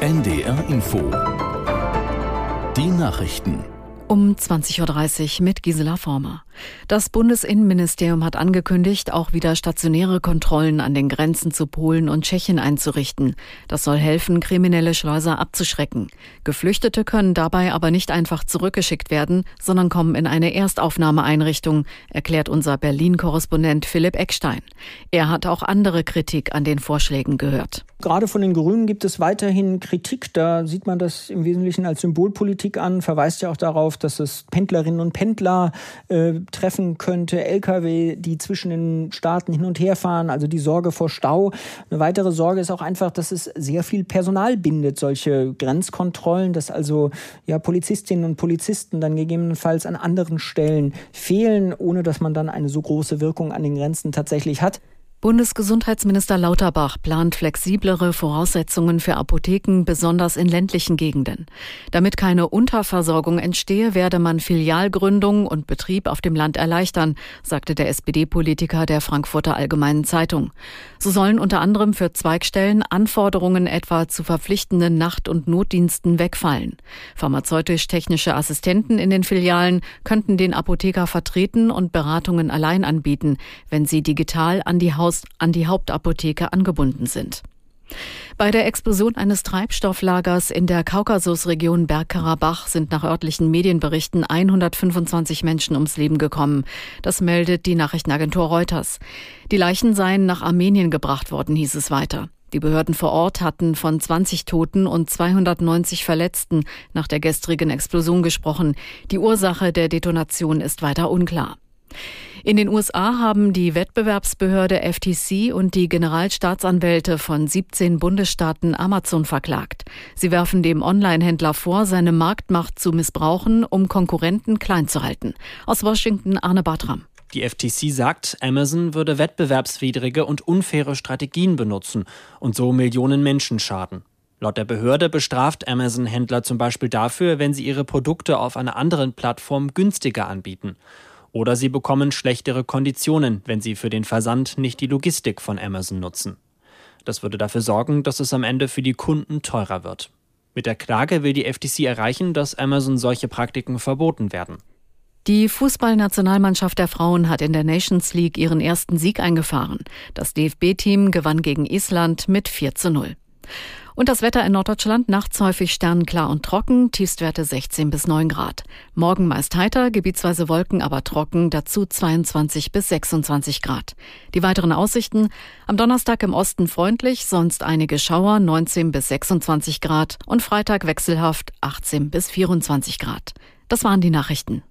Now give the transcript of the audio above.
NDR Info. Die Nachrichten. Um 20.30 Uhr mit Gisela Former. Das Bundesinnenministerium hat angekündigt, auch wieder stationäre Kontrollen an den Grenzen zu Polen und Tschechien einzurichten. Das soll helfen, kriminelle Schleuser abzuschrecken. Geflüchtete können dabei aber nicht einfach zurückgeschickt werden, sondern kommen in eine Erstaufnahmeeinrichtung, erklärt unser Berlin-Korrespondent Philipp Eckstein. Er hat auch andere Kritik an den Vorschlägen gehört. Gerade von den Grünen gibt es weiterhin Kritik. Da sieht man das im Wesentlichen als Symbolpolitik an, verweist ja auch darauf, dass es Pendlerinnen und Pendler äh, treffen könnte, Lkw, die zwischen den Staaten hin und her fahren, also die Sorge vor Stau. Eine weitere Sorge ist auch einfach, dass es sehr viel Personal bindet, solche Grenzkontrollen, dass also ja Polizistinnen und Polizisten dann gegebenenfalls an anderen Stellen fehlen, ohne dass man dann eine so große Wirkung an den Grenzen tatsächlich hat. Bundesgesundheitsminister Lauterbach plant flexiblere Voraussetzungen für Apotheken, besonders in ländlichen Gegenden. Damit keine Unterversorgung entstehe, werde man Filialgründung und Betrieb auf dem Land erleichtern, sagte der SPD-Politiker der Frankfurter Allgemeinen Zeitung. So sollen unter anderem für Zweigstellen Anforderungen etwa zu verpflichtenden Nacht- und Notdiensten wegfallen. Pharmazeutisch-technische Assistenten in den Filialen könnten den Apotheker vertreten und Beratungen allein anbieten, wenn sie digital an die Haus Haus an die Hauptapotheke angebunden sind. Bei der Explosion eines Treibstofflagers in der Kaukasusregion Bergkarabach sind nach örtlichen Medienberichten 125 Menschen ums Leben gekommen. Das meldet die Nachrichtenagentur Reuters. Die Leichen seien nach Armenien gebracht worden, hieß es weiter. Die Behörden vor Ort hatten von 20 Toten und 290 Verletzten nach der gestrigen Explosion gesprochen. Die Ursache der Detonation ist weiter unklar. In den USA haben die Wettbewerbsbehörde FTC und die Generalstaatsanwälte von 17 Bundesstaaten Amazon verklagt. Sie werfen dem Online-Händler vor, seine Marktmacht zu missbrauchen, um Konkurrenten klein zu halten. Aus Washington Arne Bartram. Die FTC sagt, Amazon würde wettbewerbswidrige und unfaire Strategien benutzen und so Millionen Menschen schaden. Laut der Behörde bestraft Amazon Händler zum Beispiel dafür, wenn sie ihre Produkte auf einer anderen Plattform günstiger anbieten. Oder sie bekommen schlechtere Konditionen, wenn sie für den Versand nicht die Logistik von Amazon nutzen. Das würde dafür sorgen, dass es am Ende für die Kunden teurer wird. Mit der Klage will die FTC erreichen, dass Amazon solche Praktiken verboten werden. Die Fußballnationalmannschaft der Frauen hat in der Nations League ihren ersten Sieg eingefahren. Das DFB-Team gewann gegen Island mit 4 zu 0. Und das Wetter in Norddeutschland nachts häufig sternenklar und trocken, Tiefstwerte 16 bis 9 Grad. Morgen meist heiter, gebietsweise Wolken, aber trocken, dazu 22 bis 26 Grad. Die weiteren Aussichten, am Donnerstag im Osten freundlich, sonst einige Schauer 19 bis 26 Grad und Freitag wechselhaft 18 bis 24 Grad. Das waren die Nachrichten.